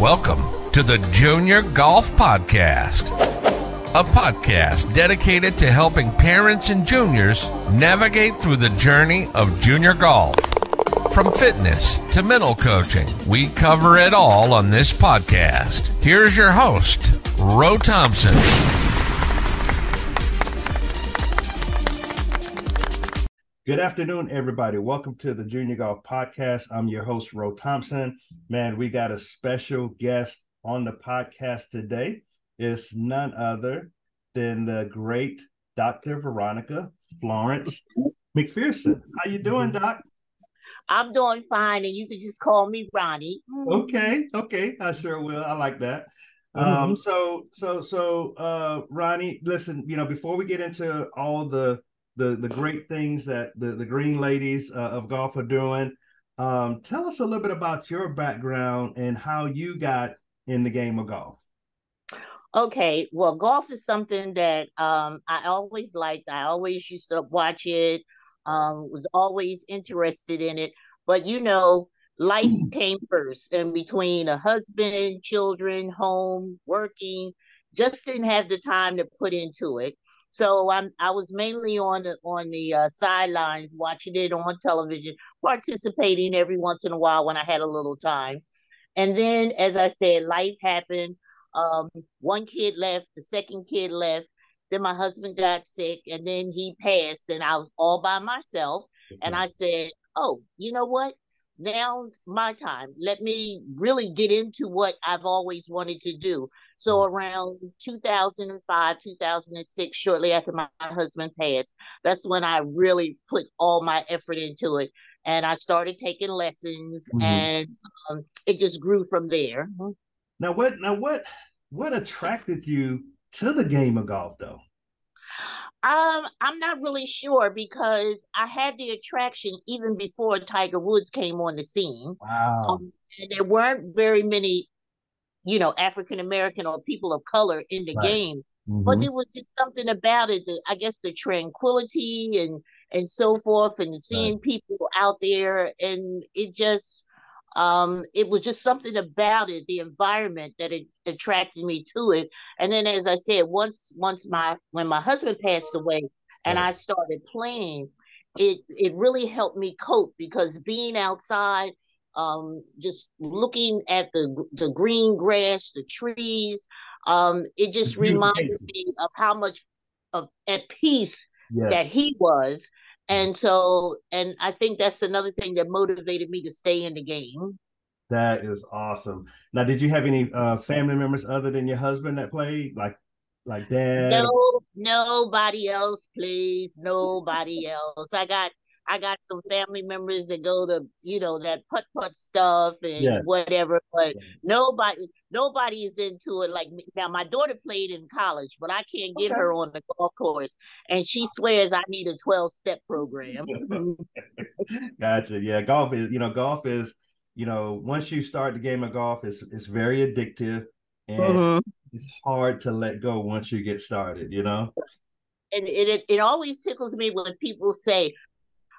Welcome to the Junior Golf Podcast, a podcast dedicated to helping parents and juniors navigate through the journey of junior golf. From fitness to mental coaching, we cover it all on this podcast. Here's your host, Ro Thompson. Good afternoon, everybody. Welcome to the Junior Golf Podcast. I'm your host, Ro Thompson. Man, we got a special guest on the podcast today. It's none other than the great Dr. Veronica Florence McPherson. How you doing, Doc? I'm doing fine, and you can just call me Ronnie. Okay, okay, I sure will. I like that. Um, mm-hmm. so so so uh Ronnie, listen, you know, before we get into all the the the great things that the the green ladies uh, of golf are doing. Um, tell us a little bit about your background and how you got in the game of golf. Okay, well, golf is something that um, I always liked. I always used to watch it. Um, was always interested in it, but you know, life came first, and between a husband, children, home, working, just didn't have the time to put into it. So I'm I was mainly on the on the uh, sidelines watching it on television, participating every once in a while when I had a little time. And then, as I said, life happened. Um, one kid left, the second kid left. Then my husband got sick, and then he passed, and I was all by myself. And I said, "Oh, you know what? Now's my time. Let me really get into what I've always wanted to do. So mm-hmm. around 2005, 2006, shortly after my, my husband passed, that's when I really put all my effort into it. And I started taking lessons mm-hmm. and um, it just grew from there. Now what now what what attracted you to the game of golf though? Um, I'm not really sure because I had the attraction even before Tiger Woods came on the scene. Wow. Um, and there weren't very many, you know, African American or people of color in the right. game. Mm-hmm. But there was just something about it that I guess the tranquility and and so forth and seeing right. people out there and it just um, it was just something about it, the environment that it attracted me to it. And then, as I said, once once my when my husband passed away and I started playing, it it really helped me cope because being outside, um, just looking at the the green grass, the trees, um, it just reminded me of how much of at peace yes. that he was and so, and I think that's another thing that motivated me to stay in the game. That is awesome. Now, did you have any uh, family members other than your husband that played, like like dad? No, nobody else, please. Nobody else. I got I got some family members that go to, you know, that putt putt stuff and yes. whatever, but nobody nobody is into it like me. Now my daughter played in college, but I can't get okay. her on the golf course. And she swears I need a 12 step program. gotcha. Yeah, golf is, you know, golf is, you know, once you start the game of golf, it's it's very addictive and mm-hmm. it's hard to let go once you get started, you know? and it, it, it always tickles me when people say,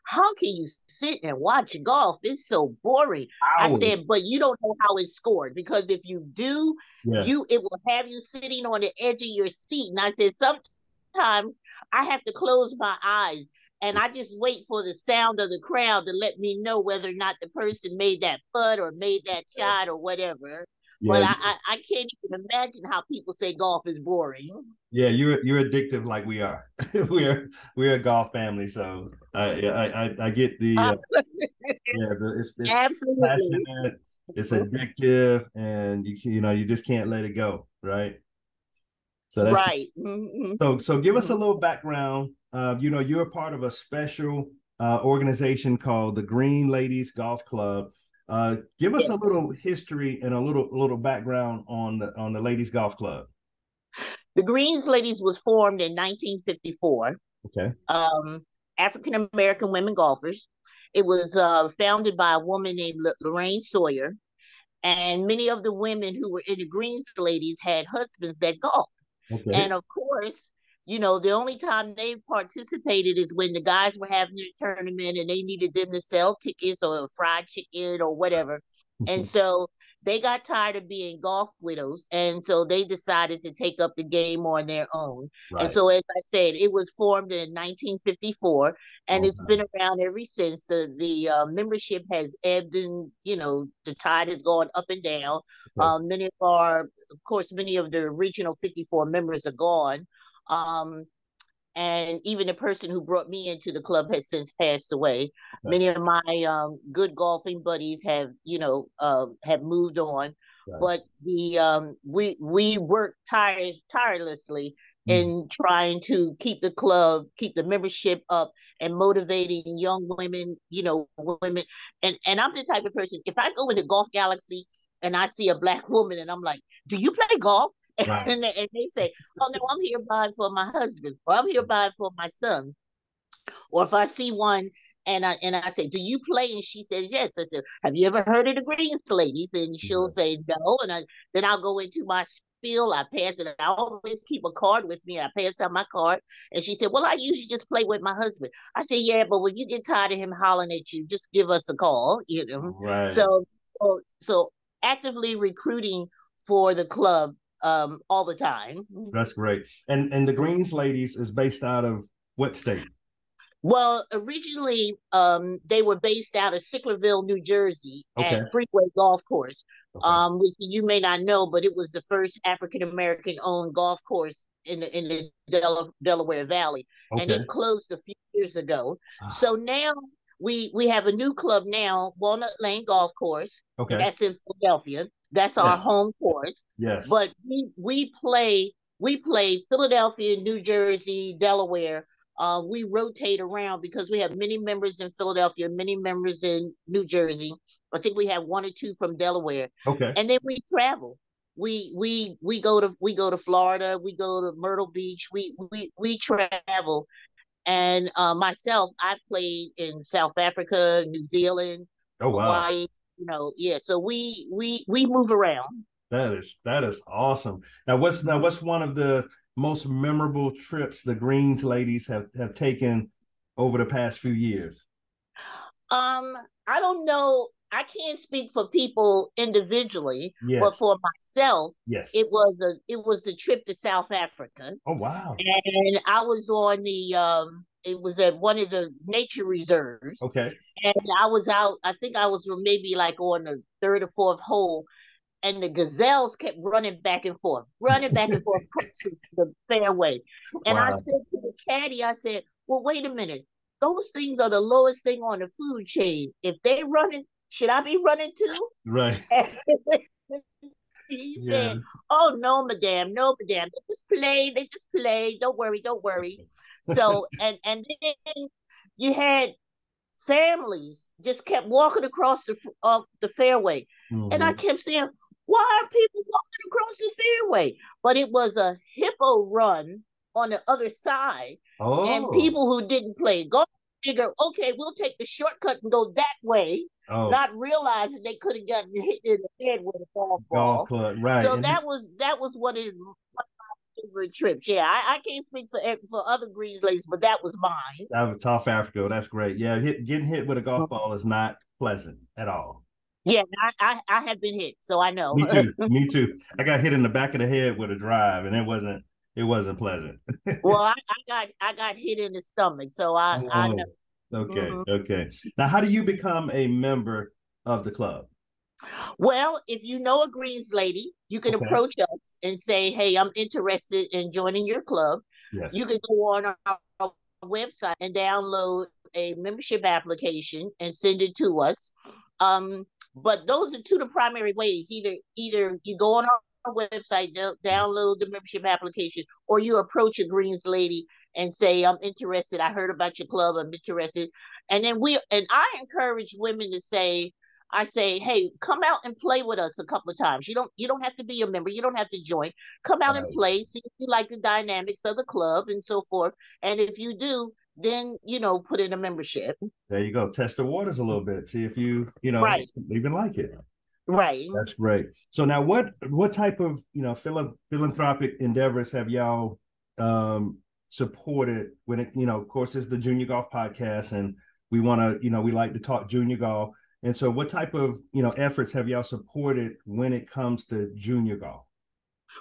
how can you sit and watch golf? It's so boring. Hours. I said, but you don't know how it's scored because if you do, yeah. you it will have you sitting on the edge of your seat. And I said, sometimes I have to close my eyes and I just wait for the sound of the crowd to let me know whether or not the person made that putt or made that shot or whatever. Yeah. But I, I, I, can't even imagine how people say golf is boring. Yeah, you're you're addictive like we are. we're we're a golf family, so I I I, get the uh, yeah, the, it's, it's absolutely passionate, it's addictive, and you you know you just can't let it go, right? So that's right. Mm-hmm. So so give us a little background. Uh, you know, you're a part of a special uh, organization called the Green Ladies Golf Club uh, give us yes. a little history and a little little background on the on the ladies golf club. The Greens Ladies was formed in 1954. Okay. Um, African American women golfers. It was uh, founded by a woman named Lorraine Sawyer, and many of the women who were in the Greens Ladies had husbands that golfed. Okay. And of course, you know, the only time they participated is when the guys were having their tournament and they needed them to sell tickets or fried chicken or whatever. and so they got tired of being golf widows and so they decided to take up the game on their own right. and so as i said it was formed in 1954 and it's been around ever since the the uh, membership has ebbed and you know the tide has gone up and down okay. um, many of our of course many of the original 54 members are gone um, and even the person who brought me into the club has since passed away. Okay. Many of my um, good golfing buddies have, you know, uh, have moved on, right. but the um, we we work tire tirelessly mm. in trying to keep the club, keep the membership up, and motivating young women, you know, women. And and I'm the type of person. If I go into Golf Galaxy and I see a black woman, and I'm like, "Do you play golf?" Right. and, they, and they say, "Oh no, I'm here buying for my husband, or I'm here buying for my son." Or if I see one and I and I say, "Do you play?" and she says, "Yes." I said, "Have you ever heard of the Greens Ladies?" And she'll yeah. say, "No." And I then I'll go into my spiel. I pass it. I always keep a card with me. And I pass out my card, and she said, "Well, I usually just play with my husband." I said, "Yeah, but when you get tired of him hollering at you, just give us a call." You know. Right. So so, so actively recruiting for the club um, all the time. That's great. And and the Greens Ladies is based out of what state? Well, originally um, they were based out of Sicklerville, New Jersey, okay. at Freeway Golf Course, okay. um, which you may not know, but it was the first African American owned golf course in the in the Del- Delaware Valley, okay. and it closed a few years ago. Ah. So now we we have a new club now, Walnut Lane Golf Course. Okay, that's in Philadelphia. That's our yes. home course. Yes. But we we play we play Philadelphia, New Jersey, Delaware. Uh, we rotate around because we have many members in Philadelphia, many members in New Jersey. I think we have one or two from Delaware. Okay. And then we travel. We we we go to we go to Florida. We go to Myrtle Beach. We we we travel. And uh, myself, I played in South Africa, New Zealand, oh, wow. Hawaii, you know, yeah. So we we we move around. That is that is awesome. Now, what's now what's one of the most memorable trips the Greens ladies have have taken over the past few years? Um, I don't know. I can't speak for people individually, yes. but for myself, yes, it was a it was the trip to South Africa. Oh wow! And I was on the um, it was at one of the nature reserves. Okay. And I was out, I think I was maybe like on the third or fourth hole, and the gazelles kept running back and forth, running back and forth the fairway. And wow. I said to the caddy, I said, Well, wait a minute. Those things are the lowest thing on the food chain. If they're running, should I be running too? Right. he yeah. said, Oh no, madame, no, madame. They just play, they just play. Don't worry, don't worry. So and and then you had families just kept walking across the uh, the fairway, mm-hmm. and I mm-hmm. kept saying, "Why are people walking across the fairway?" But it was a hippo run on the other side, oh. and people who didn't play golf figure, okay, we'll take the shortcut and go that way. Oh. Not realizing they could have gotten hit in the head with a golf ball. Golf club, right? So and that was that was what it favorite trips. Yeah, I, I can't speak for for other Greens ladies, but that was mine. That was South Africa. That's great. Yeah, hit, getting hit with a golf ball is not pleasant at all. Yeah, I, I, I have been hit, so I know. Me too. Me too. I got hit in the back of the head with a drive, and it wasn't it wasn't pleasant. well, I, I, got I got hit in the stomach, so I, oh, I know. Okay, mm-hmm. okay. Now, how do you become a member of the club? Well, if you know a Greens lady, you can okay. approach us and say, "Hey, I'm interested in joining your club." Yes. You can go on our, website and download a membership application and send it to us. Um, but those are two the primary ways. Either either you go on our website, download the membership application, or you approach a Greens lady and say, "I'm interested. I heard about your club. I'm interested." And then we and I encourage women to say, I say, hey, come out and play with us a couple of times. You don't you don't have to be a member. You don't have to join. Come out right. and play. See if you like the dynamics of the club and so forth. And if you do, then you know put in a membership. There you go. Test the waters a little bit. See if you you know right. even like it. Right. That's great. So now, what what type of you know philanthropic endeavors have y'all um, supported when it you know of course it's the Junior Golf Podcast and we want to you know we like to talk junior golf And so, what type of you know efforts have y'all supported when it comes to junior golf?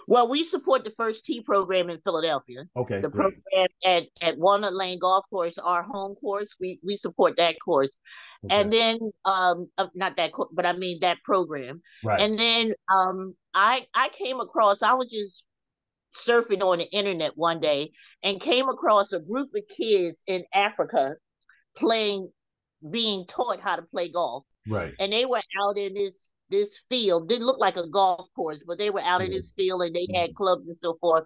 Well, we support the first tee program in Philadelphia. Okay. The great. program at, at Walnut Lane Golf Course, our home course, we we support that course. Okay. And then um not that co- but I mean that program. right. And then um I I came across I was just surfing on the internet one day and came across a group of kids in Africa playing being taught how to play golf right. and they were out in this this field didn't look like a golf course but they were out in Mhm. this field and they had Mhm. clubs and so forth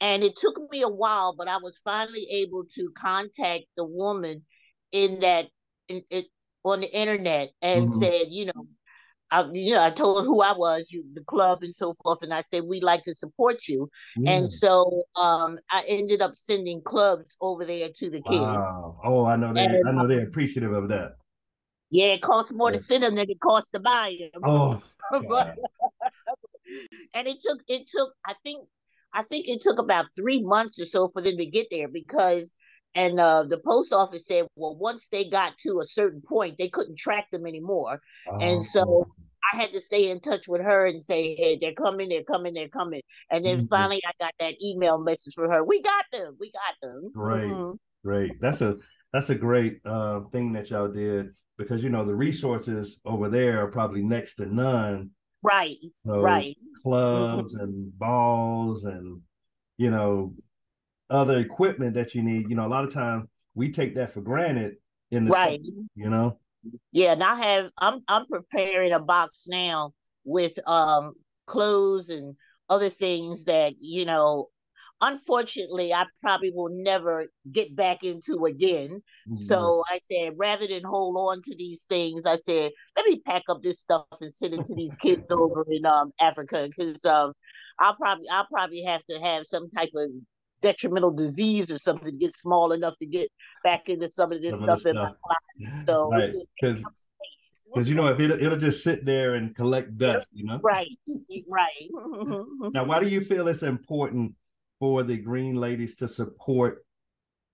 and it took me a while but i was finally able to contact the woman in that in, it on the internet and Mhm. said you know I, you know, I told her who I was, you, the club, and so forth, and I said we'd like to support you. Yeah. And so, um, I ended up sending clubs over there to the kids. Wow. Oh, I know they. And, I know they're appreciative of that. Yeah, it costs more to send them than it costs to buy them. Oh. but and it took it took I think I think it took about three months or so for them to get there because and uh, the post office said well once they got to a certain point they couldn't track them anymore and Oh. so I had to stay in touch with her and say hey they're coming they're coming they're coming and then Mhm. finally I got that email message from her we got them we got them Great. Mhm. Great. That's a that's a great uh, thing that y'all did because you know the resources over there are probably next to none. right So right clubs and balls and you know other equipment that you need. You know, a lot of times we take that for granted in the right States, you know. Yeah, and I have I'm I'm preparing a box now with um clothes and other things that, you know, unfortunately I probably will never get back into again. Mm-hmm. So I said rather than hold on to these things, I said, let me pack up this stuff and send it to these kids over in um Africa because um I'll probably I'll probably have to have some type of detrimental disease or something to get small enough to get back into some of this Some of stuff the in my closet. So right, because space. because you know if it it'll just sit there and collect dust, you know. Right, right. Now, why do you feel it's important for the Green Ladies to support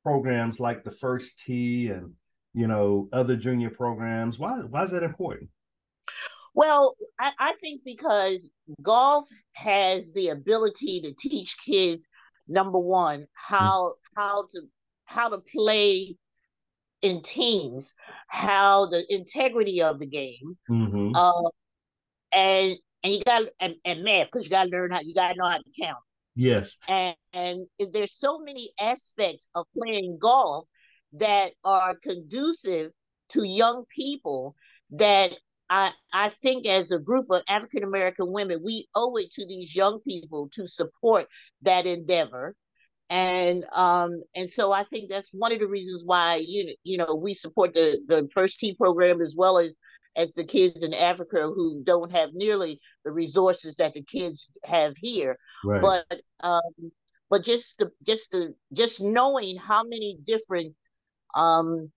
programs like the First Tee and you know other junior programs? Why why is that important? well, I, I think because golf has the ability to teach kids number one how how to how to play in teams, how the integrity of the game, Mm-hmm. uh, and and you got and, and math because you got to learn how you got to know how to count. Yes. and, and there's so many aspects of playing golf that are conducive to young people that I I think as a group of African American women we owe it to these young people to support that endeavor and um and so I think that's one of the reasons why you you know we support the the first tee program as well as as the kids in Africa who don't have nearly the resources that the kids have here Right. but um but just the just the just knowing how many different um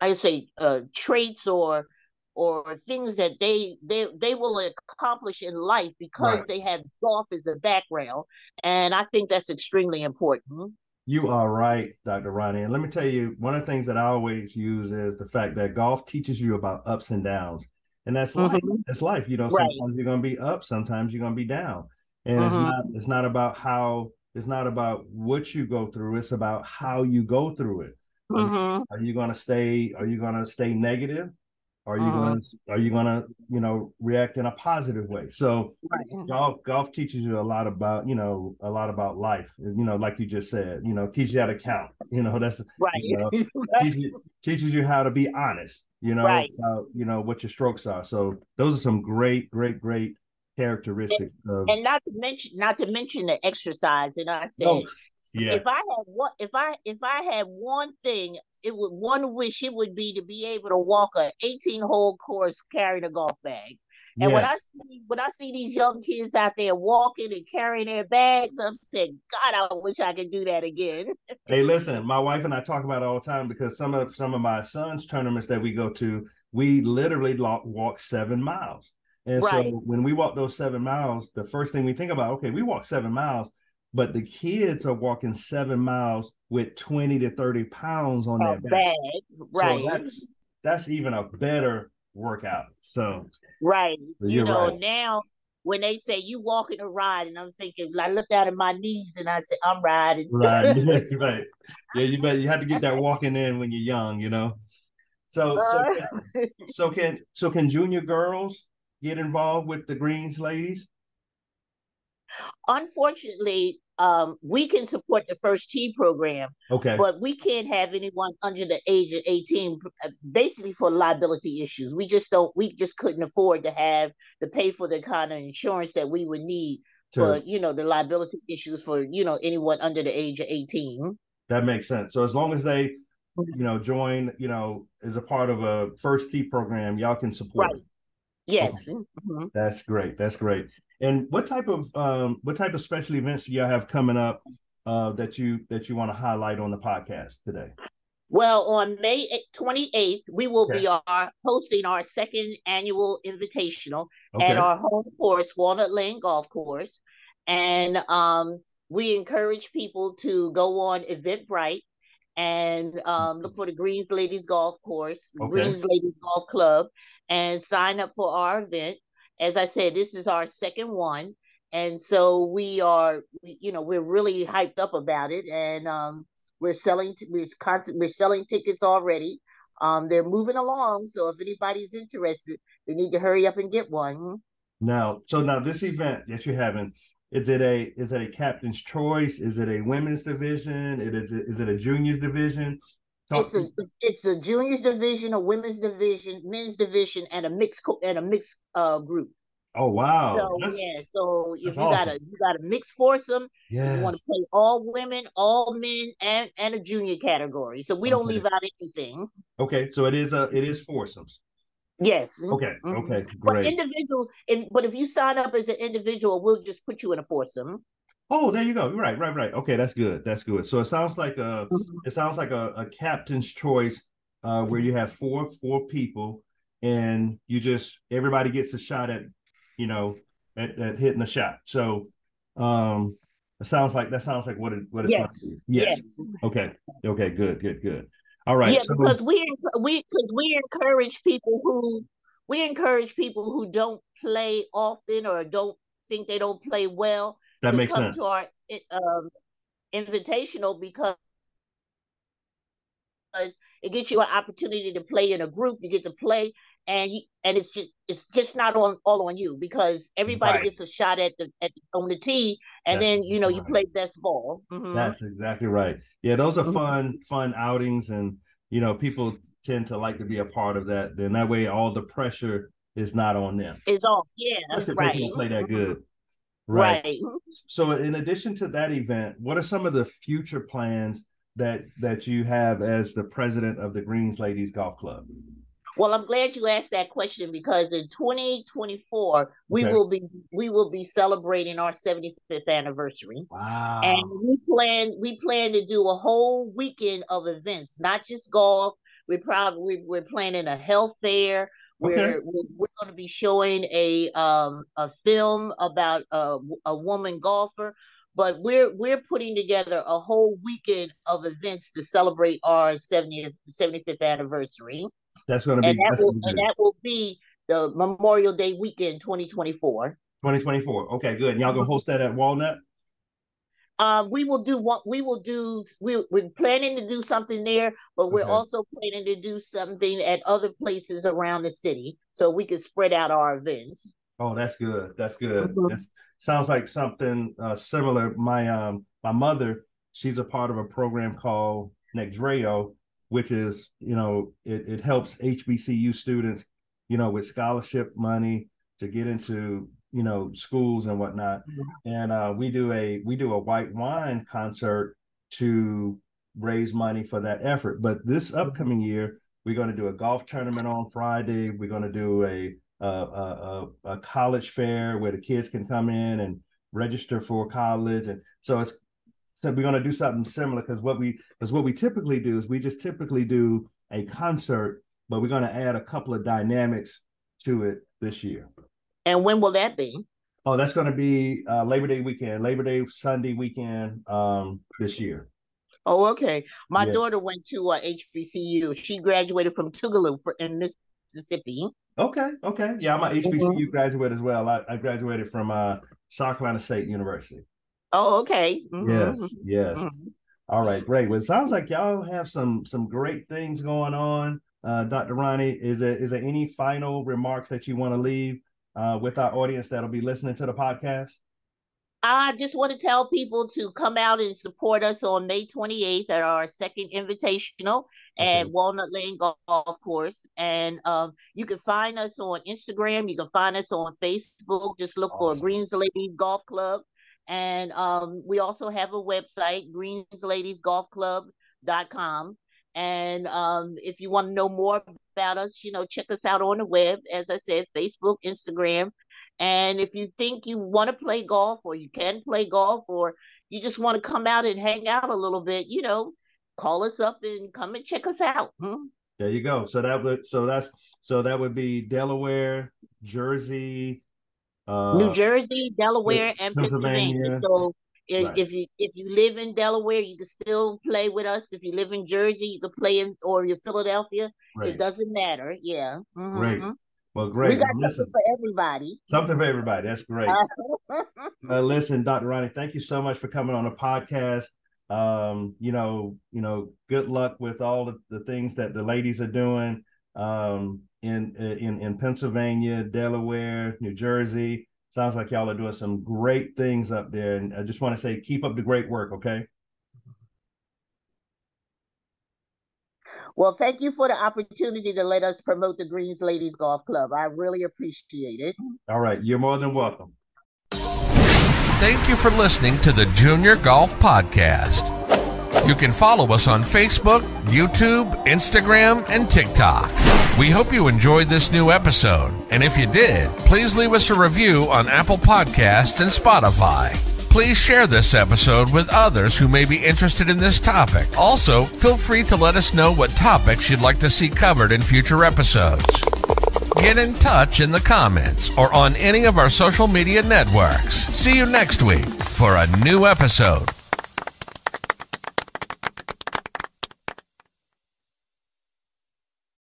I say uh traits or or things that they they they will accomplish in life because Right. they have golf as a background and I think that's extremely important. You are right, Dr. Ronnie. And let me tell you, one of the things that I always use is the fact that golf teaches you about ups and downs. And that's life. Mhm. It's life. You know, Right. sometimes you're gonna be up, sometimes you're gonna be down. And it's Mhm. not it's not about how it's not about what you go through, it's about how you go through it. Mhm. Are you gonna stay, are you gonna stay negative? Are you Mhm. gonna are you gonna, you know, react in a positive way? So Right. golf golf teaches you a lot about you know a lot about life you know like you just said you know teaches you how to count you know that's Right. you know, teaches, teaches you how to be honest you know Right. about, you know what your strokes are so those are some great great great characteristics of and not to mention not to mention the exercise and I said oh, yeah if I had one, if I if I had one thing, it would one wish it would be to be able to walk a 18 hole course carrying a golf bag. And when I see when I see these young kids out there walking and carrying their bags, I'm saying, God, I wish I could do that again. Hey, listen, my wife and I talk about it all the time because some of some of my son's tournaments that we go to, we literally walk seven miles. And Right. so when we walk those seven miles, the first thing we think about, okay, we walk seven miles, but the kids are walking seven miles with 20 to 30 pounds on their back. bag, right? So that's that's even a better workout. So right, you know right. now when they say you walking a ride, and I'm thinking, I look out at my knees and I said, I'm riding. Right, right. Yeah, you bet you have to get that walking in when you're young, you know. So, uh, so, so can so can junior girls get involved with the Greens ladies? Unfortunately, um, we can support the first Tee program. Okay. But we can't have anyone under the age of 18, uh, basically for liability issues. We just don't, we just couldn't afford to have to pay for the kind of insurance that we would need sure. for, you know, the liability issues for, you know, anyone under the age of 18. That makes sense. So as long as they, you know, join, you know, as a part of a first Tee program, y'all can support. Right. Yes. Mm-hmm. That's great. That's great. And what type of um, what type of special events do y'all have coming up uh, that you that you want to highlight on the podcast today? Well, on May 28th, we will okay. be our, hosting our second annual invitational okay. at our home course, Walnut Lane Golf Course. And um, we encourage people to go on Eventbrite and um, look for the Greens Ladies Golf Course, okay. Greens Ladies Golf Club, and sign up for our event as I said, this is our second one. And so we are, you know, we're really hyped up about it. And um, we're selling, we're constant, we're selling tickets already. Um, they're moving along. So if anybody's interested, they need to hurry up and get one. Now, so now this event that you're having, is it a is it a captain's choice? Is it a women's division? It is is it a juniors division? Talk it's a it's a juniors division, a women's division, men's division, and a mixed and a mixed uh, group. Oh wow! So that's, yeah, so if you awesome. got a you got a mixed foursome, yes. you want to play all women, all men, and and a junior category. So we okay. don't leave out anything. Okay, so it is a it is foursomes. Yes. Okay. Mm-hmm. Okay. Great. But individual, if but if you sign up as an individual, we'll just put you in a foursome. Oh, there you go. Right, right, right. Okay, that's good. That's good. So it sounds like a mm-hmm. it sounds like a, a captain's choice uh, where you have four four people and you just everybody gets a shot at you know at, at hitting a shot. So um it sounds like that sounds like what it what it's yes. yes. yes. Okay. Okay. Good. Good. Good. All right. Yeah, so, because we we because we encourage people who we encourage people who don't play often or don't think they don't play well that makes come sense. to our um, invitational because it gets you an opportunity to play in a group. You get to play, and you, and it's just it's just not on all on you because everybody right. gets a shot at the at on the tee, and That's then you know right. you play best ball. Mm-hmm. That's exactly right. Yeah, those are mm-hmm. fun fun outings, and you know people tend to like to be a part of that. Then that way, all the pressure is not on them. It's all yeah, Especially right. If they play that good. Right. right. So, in addition to that event, what are some of the future plans that that you have as the president of the Greens Ladies Golf Club? Well, I'm glad you asked that question because in 2024 we okay. will be we will be celebrating our 75th anniversary. Wow! And we plan we plan to do a whole weekend of events, not just golf. We probably we're planning a health fair. Okay. we're, we're going to be showing a um a film about a, a woman golfer but we're we're putting together a whole weekend of events to celebrate our 70th 75th anniversary that's going to be and that, will, and that will be the memorial day weekend 2024 2024 okay good and y'all gonna host that at walnut um, we will do what we will do. We, we're planning to do something there, but we're okay. also planning to do something at other places around the city so we can spread out our events. Oh, that's good. That's good. Mm-hmm. That's, sounds like something uh, similar. My um my mother, she's a part of a program called Nexreo, which is you know it it helps HBCU students, you know, with scholarship money to get into you know schools and whatnot. Mm-hmm. And uh, we do a we do a white wine concert to raise money for that effort. But this mm-hmm. upcoming year, we're going to do a golf tournament on Friday. We're going to do a a, a, a college fair where the kids can come in and register for college, and so it's so we're going to do something similar because what we because what we typically do is we just typically do a concert, but we're going to add a couple of dynamics to it this year. And when will that be? Oh, that's going to be uh, Labor Day weekend, Labor Day Sunday weekend um, this year. Oh, okay. My yes. daughter went to uh, HBCU. She graduated from Tougaloo for in Miss Mississippi. Okay, okay. Yeah, I'm a HBCU mm-hmm. graduate as well. I, I graduated from uh, South Carolina State University. Oh, okay. Mm-hmm. Yes, yes. Mm-hmm. All right, great. Well, it sounds like y'all have some some great things going on. Uh, Dr. Ronnie, is there is there any final remarks that you want to leave uh, with our audience that'll be listening to the podcast? I just want to tell people to come out and support us on May 28th at our second invitational at Walnut Lane Golf Course. And um, you can find us on Instagram. You can find us on Facebook. Just look awesome. for Greens Ladies Golf Club. And um, we also have a website, greensladiesgolfclub.com. And um, if you want to know more about us, you know, check us out on the web. As I said, Facebook, Instagram. And if you think you want to play golf or you can play golf or you just want to come out and hang out a little bit, you know, call us up and come and check us out. Hmm? There you go. So that would so that's so that would be Delaware, Jersey, uh, New Jersey, Delaware, and Pennsylvania. Pennsylvania. So if, right. if you if you live in Delaware, you can still play with us. If you live in Jersey, you can play in or you're Philadelphia. Right. It doesn't matter. Yeah. Mm-hmm. Great. Well, great. We got listen, something for everybody. Something for everybody. That's great. uh, listen, Dr. Ronnie, thank you so much for coming on the podcast. Um, you know, you know, good luck with all the, the things that the ladies are doing um, in in in Pennsylvania, Delaware, New Jersey. Sounds like y'all are doing some great things up there, and I just want to say, keep up the great work. Okay. Well, thank you for the opportunity to let us promote the Greens Ladies Golf Club. I really appreciate it. All right. You're more than welcome. Thank you for listening to the Junior Golf Podcast. You can follow us on Facebook, YouTube, Instagram, and TikTok. We hope you enjoyed this new episode, and if you did, please leave us a review on Apple Podcast and Spotify. Please share this episode with others who may be interested in this topic. Also, feel free to let us know what topics you'd like to see covered in future episodes. Get in touch in the comments or on any of our social media networks. See you next week for a new episode